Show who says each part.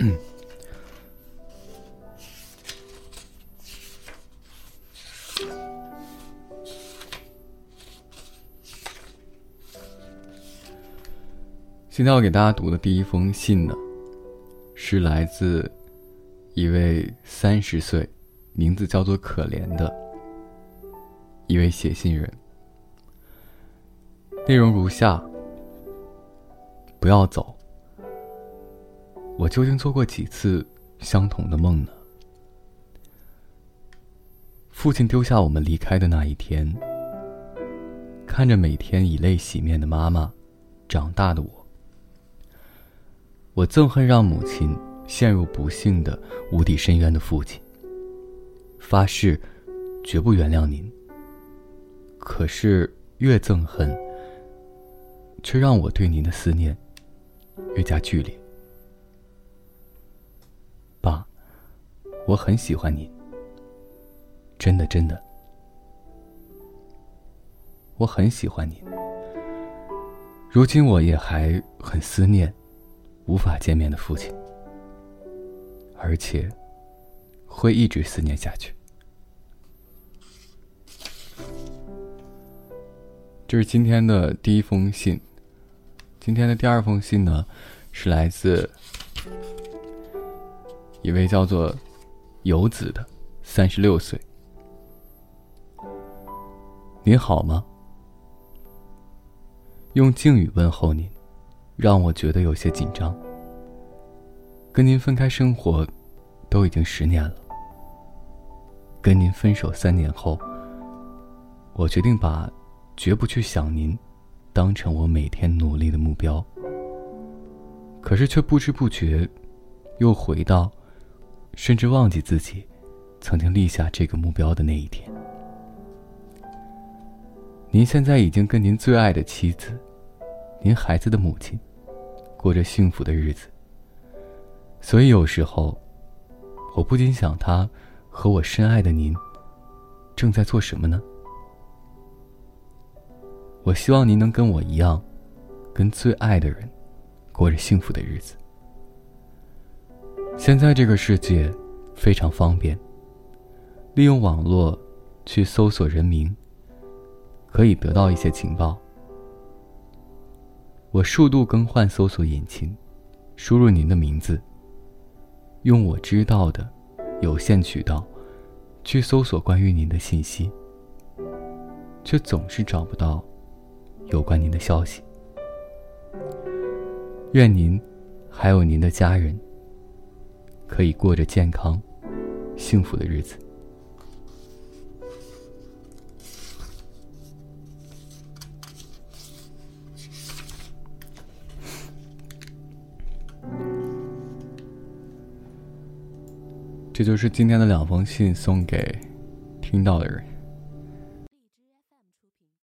Speaker 1: 嗯。现在要给大家读的第一封信呢是来自一位三十岁名字叫做可怜的一位写信人。内容如下不要走我究竟做过几次相同的梦呢？父亲丢下我们离开的那一天，看着每天以泪洗面的妈妈，长大的我。我憎恨让母亲陷入不幸的无底深渊的父亲。发誓，绝不原谅您。可是越憎恨，却让我对您的思念越加剧烈。我很喜欢你。真的，真的，我很喜欢你。如今我也还很思念。无法见面的父亲，而且会一直思念下去。这是今天的第一封信。今天的第二封信呢，是来自一位叫做游子的三十六岁。您好吗？用敬语问候您。让我觉得有些紧张。跟您分开生活，都已经十年了。跟您分手三年后，我决定把绝不去想您，当成我每天努力的目标。可是却不知不觉，又回到，甚至忘记自己，曾经立下这个目标的那一天。您现在已经跟您最爱的妻子，您孩子的母亲。过着幸福的日子，所以有时候，我不禁想，他和我深爱的您，正在做什么呢？我希望您能跟我一样，跟最爱的人，过着幸福的日子。现在这个世界非常方便，利用网络去搜索人名，可以得到一些情报。我数度更换搜索引擎，输入您的名字，用我知道的有限渠道去搜索关于您的信息，却总是找不到有关您的消息。愿您还有您的家人可以过着健康、幸福的日子。这就是今天的两封信，送给听到的人。